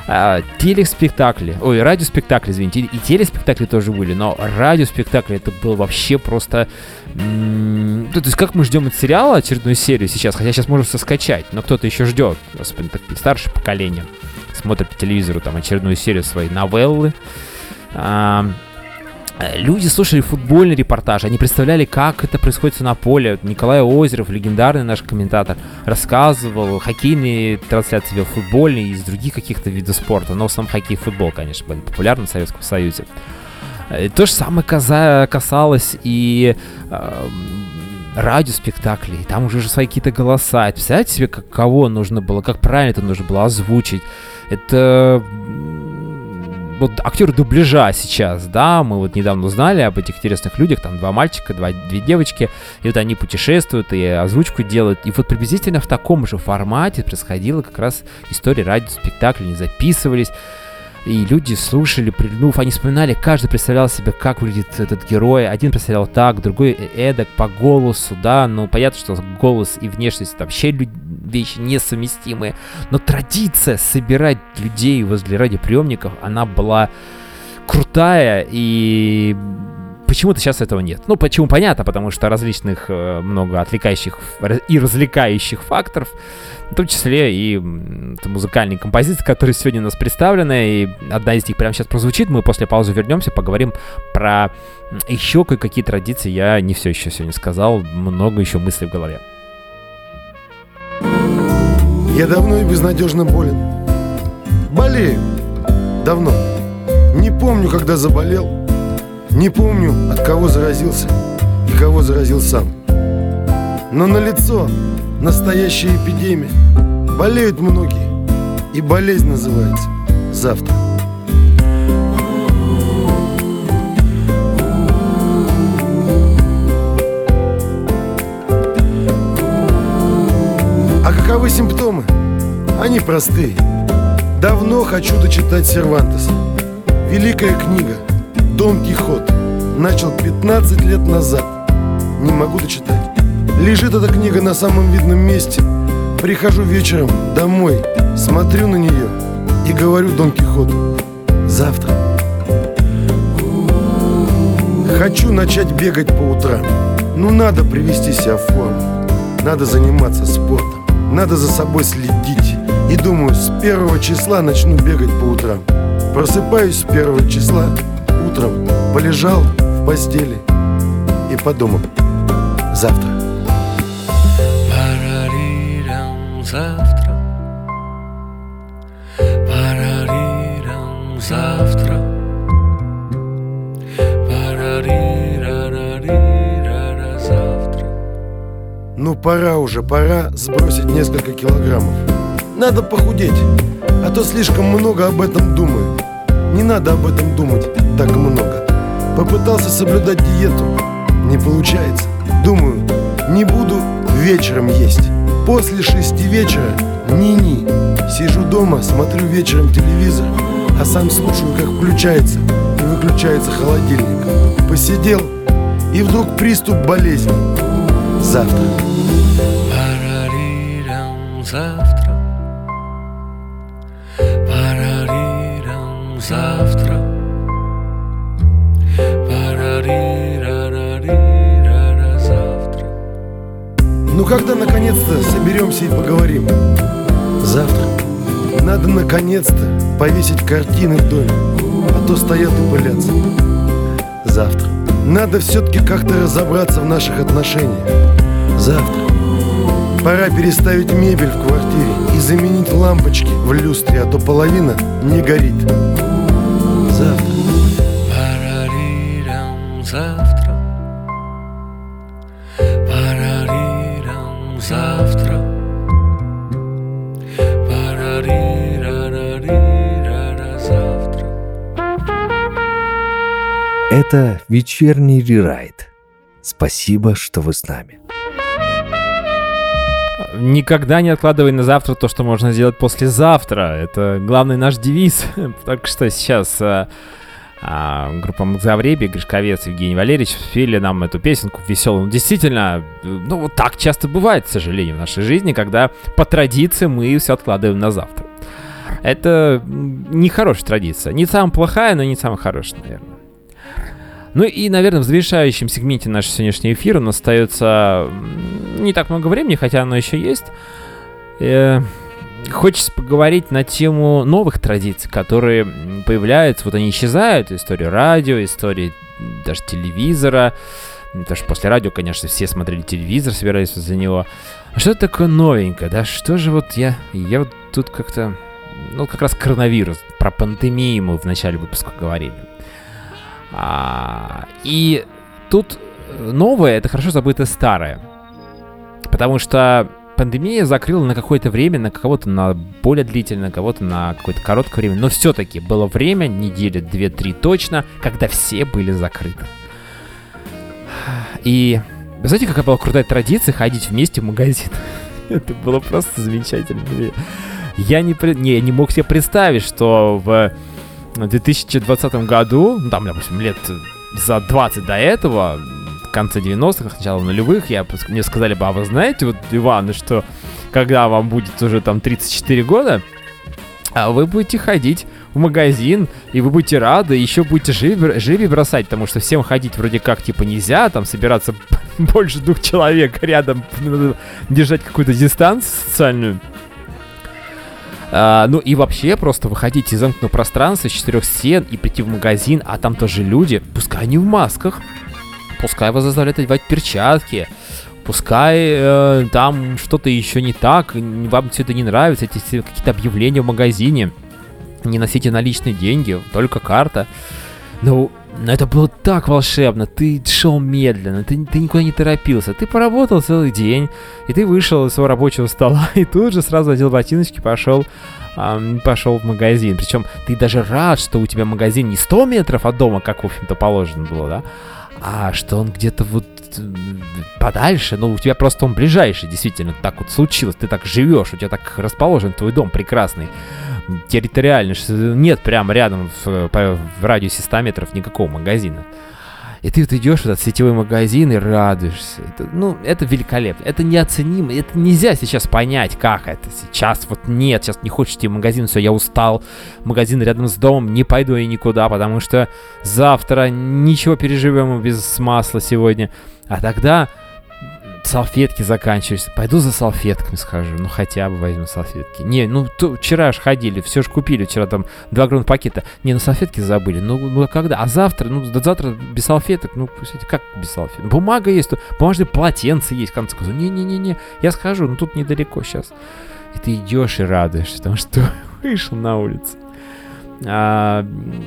А, телеспектакли, ой, радиоспектакли, извините, и телеспектакли тоже были, но радиоспектакли это было вообще просто... М- то есть как мы ждем от сериала очередную серию сейчас, хотя сейчас можно все скачать, но кто-то еще ждет, господи, так, старшее поколение смотрит по телевизору там очередную серию своей новеллы, а, люди слушали футбольный репортаж, они представляли, как это происходит на поле. Николай Озеров, легендарный наш комментатор, рассказывал хоккейные трансляции футбольные из других каких-то видов спорта. Но в основном хоккей и футбол, конечно, были популярны в Советском Союзе. Э, то же самое касалось и э, радиоспектаклей. Там уже же свои какие-то голоса. Представляете себе, как, кого нужно было, как правильно это нужно было озвучить. Это вот актеры дубляжа сейчас, да, мы вот недавно узнали об этих интересных людях, там два мальчика, два, две девочки, и вот они путешествуют и озвучку делают, и вот приблизительно в таком же формате происходила как раз история радиоспектакля, они записывались, и люди слушали, прильнув, они вспоминали, каждый представлял себе, как выглядит этот герой. Один представлял так, другой эдак, по голосу, да, ну, понятно, что голос и внешность вообще вещи несовместимые. Но традиция собирать людей возле радиоприемников, она была крутая и почему-то сейчас этого нет. Ну, почему понятно, потому что различных э, много отвлекающих и развлекающих факторов, в том числе и музыкальные композиции, которые сегодня у нас представлены, и одна из них прямо сейчас прозвучит, мы после паузы вернемся, поговорим про еще кое-какие традиции, я не все еще сегодня сказал, много еще мыслей в голове. Я давно и безнадежно болен. Болею. Давно. Не помню, когда заболел. Не помню, от кого заразился и кого заразил сам. Но на лицо настоящая эпидемия. Болеют многие. И болезнь называется завтра. А каковы симптомы? Они простые. Давно хочу дочитать Сервантеса. Великая книга – Дон Кихот. начал 15 лет назад. Не могу дочитать. Лежит эта книга на самом видном месте. Прихожу вечером домой, смотрю на нее и говорю Дон Кихоту. Завтра. Хочу начать бегать по утрам. Ну надо привести себя в форму. Надо заниматься спортом. Надо за собой следить. И думаю, с первого числа начну бегать по утрам. Просыпаюсь с первого числа утром, полежал в постели и подумал, завтра. Завтра. Завтра. Ну пора уже, пора сбросить несколько килограммов. Надо похудеть, а то слишком много об этом думаю. Не надо об этом думать так много. Попытался соблюдать диету, не получается. Думаю, не буду вечером есть. После шести вечера ни-ни. Сижу дома, смотрю вечером телевизор, а сам слушаю, как включается и выключается холодильник. Посидел, и вдруг приступ болезни. Завтра. И поговорим? Завтра. Надо наконец-то повесить картины в доме, а то стоят и пылятся. Завтра. Надо все-таки как-то разобраться в наших отношениях. Завтра. Пора переставить мебель в квартире и заменить лампочки в люстре, а то половина не горит. Это вечерний рерайт. Спасибо, что вы с нами. Никогда не откладывай на завтра то, что можно сделать послезавтра. Это главный наш девиз. <laughs> Только что сейчас а, а, группа Макзавреби, Гришковец, Евгений Валерьевич спели нам эту песенку веселую. Ну, Действительно, ну вот так часто бывает, к сожалению, в нашей жизни, когда по традиции мы все откладываем на завтра. Это не хорошая традиция. Не самая плохая, но не самая хорошая, наверное. Ну и, наверное, в завершающем сегменте нашего сегодняшнего эфира у нас остается не так много времени, хотя оно еще есть. Э, Хочется поговорить на тему новых традиций, которые появляются, вот они исчезают, история радио, история даже телевизора. Потому что после радио, конечно, все смотрели телевизор, собирались за него. А что такое новенькое, да? Что же вот я... Я вот тут как-то... Ну, как раз коронавирус. Про пандемию мы в начале выпуска говорили. А, и тут новое — это хорошо забытое старое. Потому что пандемия закрыла на какое-то время, на кого-то на более длительное, на кого-то на какое-то короткое время. Но все-таки было время, недели две-три точно, когда все были закрыты. И вы знаете, какая была крутая традиция ходить вместе в магазин? <laughs> Это было просто замечательно. Я не, не, не мог себе представить, что в 2020 году, ну, там, допустим, лет за 20 до этого, в конце 90-х, начало нулевых, я, мне сказали бы, а вы знаете, вот, Иван, что когда вам будет уже там 34 года, а вы будете ходить в магазин, и вы будете рады, еще будете живи, живи бросать, потому что всем ходить вроде как типа нельзя, там собираться <laughs> больше двух человек рядом, <laughs> держать какую-то дистанцию социальную. А, ну и вообще просто выходить из замкнутого пространства, из четырех стен и прийти в магазин, а там тоже люди, пускай они в масках, пускай вас заставляют одевать перчатки, пускай э, там что-то еще не так, вам все это не нравится, эти какие-то объявления в магазине, не носите наличные деньги, только карта. Ну, но это было так волшебно, ты шел медленно, ты, ты никуда не торопился, ты поработал целый день, и ты вышел из своего рабочего стола, <laughs> и тут же сразу одел ботиночки, пошел пошел в магазин. Причем ты даже рад, что у тебя магазин не 100 метров от дома, как, в общем-то, положено было, да, а что он где-то вот подальше, ну, у тебя просто он ближайший, действительно, так вот случилось, ты так живешь, у тебя так расположен твой дом прекрасный, территориально, нет прямо рядом в, в радиусе 100 метров никакого магазина. И ты вот идешь в этот сетевой магазин и радуешься. Это, ну, это великолепно. Это неоценимо. Это нельзя сейчас понять, как это сейчас. Вот нет, сейчас не хочешь идти в магазин, все, я устал. Магазин рядом с домом, не пойду я никуда, потому что завтра ничего переживем без масла сегодня. А тогда салфетки заканчиваются. Пойду за салфетками схожу. Ну, хотя бы возьму салфетки. Не, ну, то, вчера ж ходили, все ж купили. Вчера там два грон пакета. Не, ну, салфетки забыли. Ну, ну, когда? А завтра? Ну, до завтра без салфеток. Ну, как без салфеток? Бумага есть, бумажные полотенце есть, в конце концов. Не-не-не-не, я схожу, ну, тут недалеко сейчас. И ты идешь и радуешься, потому что <laughs> вышел на улицу. А,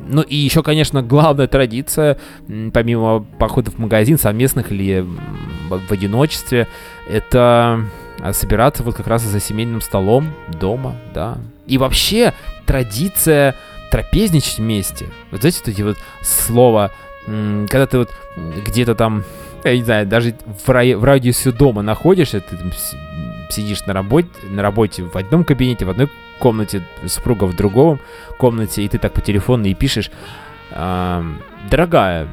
ну и еще, конечно, главная традиция, помимо походов в магазин, совместных или в одиночестве, это а, собираться вот как раз за семейным столом дома, да. И вообще традиция трапезничать вместе. Вот знаете, вот эти вот слова, когда ты вот где-то там, я не знаю, даже в, рай- в радиусе дома находишься, ты там сидишь на работе, на работе в одном кабинете, в одной комнате, супруга в другом комнате, и ты так по телефону и пишешь, «Ам, дорогая,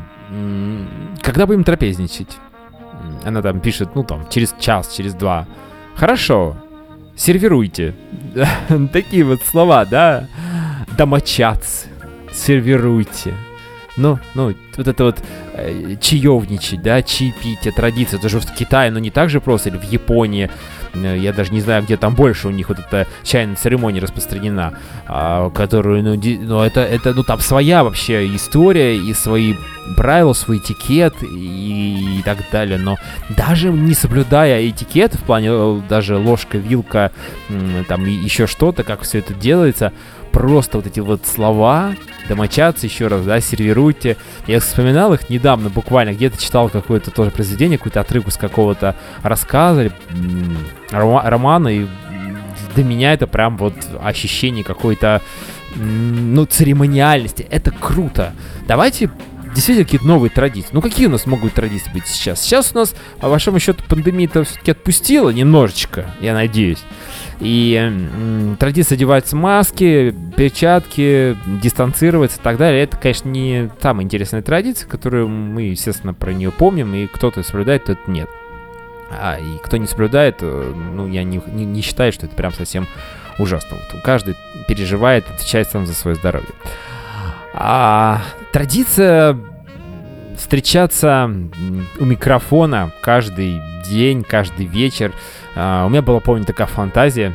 когда будем трапезничать? Она там пишет, ну там, через час, через два. Хорошо, сервируйте. <laughs> Такие вот слова, да? Домочадцы, сервируйте. Ну, ну, вот это вот чаевничать, да, это традиция, это же в Китае, но не так же просто, или в Японии, Э, я даже не знаю, где там больше у них вот эта чайная церемония распространена, а, которую, ну, ди- ну, это, это, ну, там своя вообще история и свои правила, свой этикет и, и так далее, но даже не соблюдая этикет, в плане э, даже ложка, вилка, там еще что-то, как все это делается, просто вот эти вот слова, домочадцы, еще раз, да, сервируйте. Я вспоминал их недавно, буквально где-то читал какое-то тоже произведение, какой-то отрывок с какого-то рассказа, романа, и для меня это прям вот ощущение какой-то, ну, церемониальности. Это круто. Давайте действительно какие-то новые традиции. Ну, какие у нас могут традиции быть сейчас? Сейчас у нас, по большому счету, пандемия-то все-таки отпустила немножечко, я надеюсь. И традиция одеваются маски, перчатки, дистанцироваться и так далее. Это, конечно, не самая интересная традиция, которую мы, естественно, про нее помним, и кто-то соблюдает, кто-то нет. А, и кто не соблюдает, э, ну, я не, не, не считаю, что это прям совсем ужасно. Вот каждый переживает, отвечает сам за свое здоровье. А традиция встречаться у микрофона каждый день, каждый вечер. А, у меня была, помню, такая фантазия,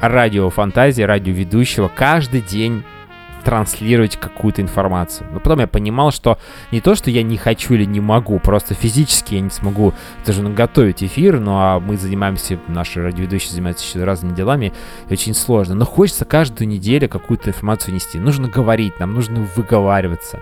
радиофантазия, радиоведущего, каждый день транслировать какую-то информацию. Но потом я понимал, что не то, что я не хочу или не могу, просто физически я не смогу даже готовить эфир, ну а мы занимаемся, наши радиоведущие занимаются еще разными делами, и очень сложно. Но хочется каждую неделю какую-то информацию нести. Нужно говорить, нам нужно выговариваться.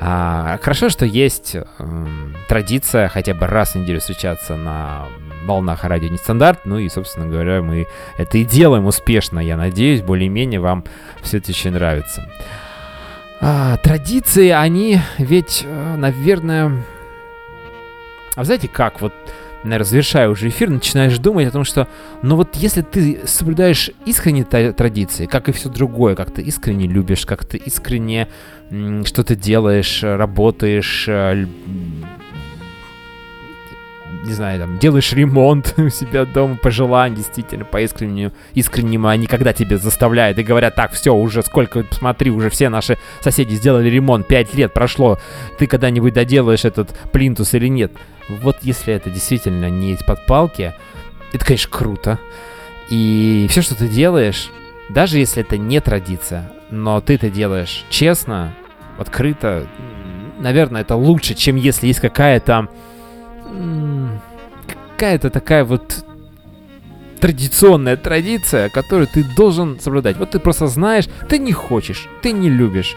А, хорошо, что есть эм, традиция хотя бы раз в неделю встречаться на волнах радио нестандарт. Ну и, собственно говоря, мы это и делаем успешно, я надеюсь. Более-менее вам все это еще нравится. А, традиции, они ведь, э, наверное... А вы знаете как? Вот, наверное, завершая уже эфир, начинаешь думать о том, что, ну вот если ты соблюдаешь искренние та- традиции, как и все другое, как ты искренне любишь, как ты искренне что-то делаешь, работаешь, э, не знаю, там, делаешь ремонт <laughs> у себя дома по желанию, действительно, по искреннему, искреннему, они когда тебе заставляют и говорят, так, все, уже сколько, смотри, уже все наши соседи сделали ремонт, 5 лет прошло, ты когда-нибудь доделаешь этот плинтус или нет? Вот если это действительно не из-под палки, это, конечно, круто. И все, что ты делаешь, даже если это не традиция, но ты это делаешь честно, открыто, наверное, это лучше, чем если есть какая-то какая-то такая вот традиционная традиция, которую ты должен соблюдать. Вот ты просто знаешь, ты не хочешь, ты не любишь.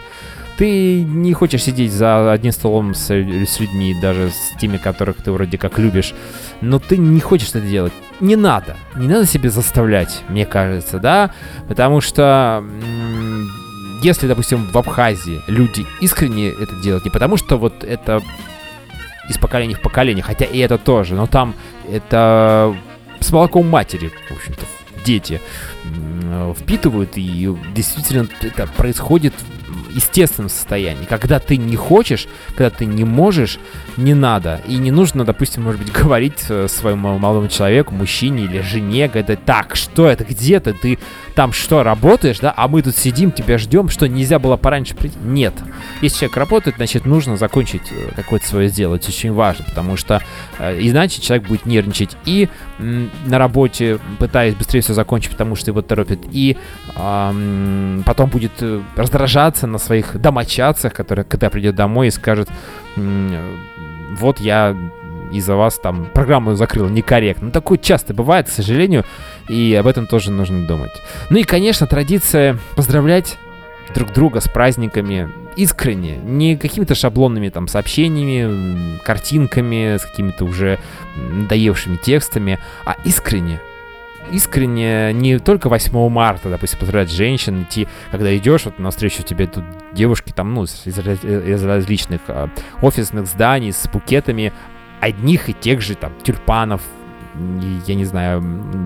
Ты не хочешь сидеть за одним столом с, с людьми, даже с теми, которых ты вроде как любишь, но ты не хочешь это делать. Не надо. Не надо себе заставлять, мне кажется, да? Потому что если, допустим, в Абхазии люди искренне это делают, не потому что вот это из поколения в поколение, хотя и это тоже, но там это с молоком матери, в общем-то, дети впитывают, и действительно это происходит естественном состоянии. Когда ты не хочешь, когда ты не можешь, не надо. И не нужно, допустим, может быть, <laughs> говорить э, своему молодому человеку, мужчине или жене, когда так, что это, где ты, ты там что, работаешь, да, а мы тут сидим, тебя ждем, что нельзя было пораньше прийти? Нет. Если человек работает, значит, нужно закончить э, какое-то свое дело. Это очень важно, потому что э, иначе человек будет нервничать и на работе, пытаясь быстрее все закончить, потому что его торопит, и ам, потом будет э, раздражаться на своих домочадцах, которые, когда придет домой и скажет, вот я из-за вас там программу закрыл некорректно. Ну, такое часто бывает, к сожалению, и об этом тоже нужно думать. Ну и, конечно, традиция поздравлять друг друга с праздниками искренне, не какими-то шаблонными там сообщениями, картинками, с какими-то уже надоевшими текстами, а искренне. Искренне не только 8 марта, допустим, поздравлять женщин, идти, когда идешь, вот навстречу тебе тут девушки там, ну, из, из различных а, офисных зданий с букетами одних и тех же там тюльпанов, я не знаю,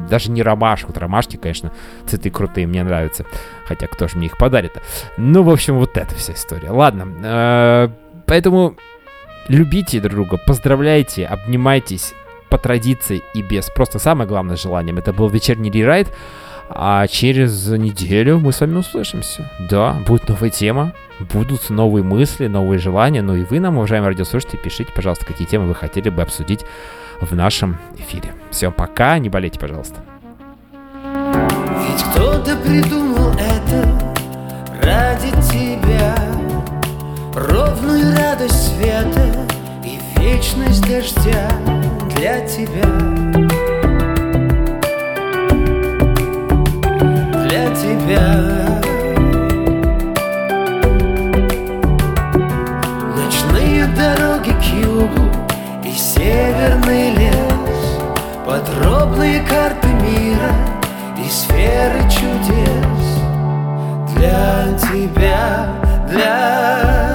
даже не ромашек. Вот ромашки, конечно, цветы крутые, мне нравятся. Хотя кто же мне их подарит Ну, в общем, вот эта вся история. Ладно, э, поэтому любите друг друга, поздравляйте, обнимайтесь по традиции и без просто самое главное желанием. Это был вечерний рерайт. А через неделю мы с вами услышимся. Да, будет новая тема, будут новые мысли, новые желания. Ну и вы нам, уважаемые радиослушатели, пишите, пожалуйста, какие темы вы хотели бы обсудить в нашем эфире. Всем пока, не болейте, пожалуйста. Ведь кто-то придумал это ради тебя Ровную радость света и вечность дождя для тебя тебя. Ночные дороги к югу и северный лес Подробные карты мира и сферы чудес. Для тебя, для тебя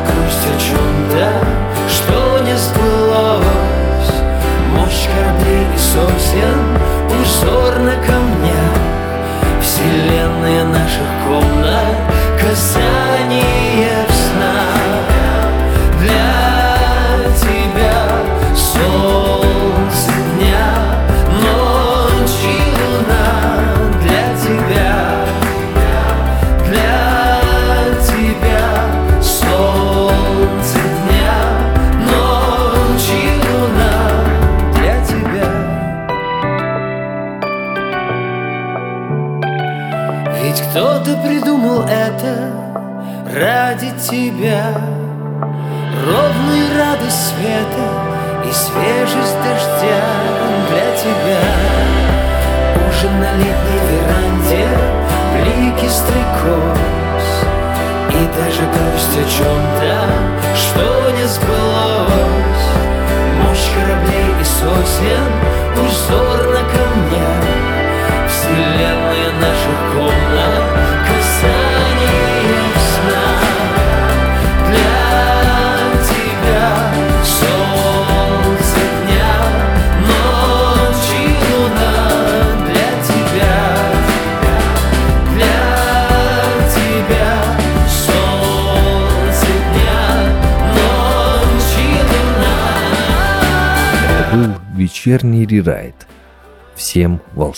грусть о чем-то,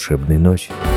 волшебной ночи.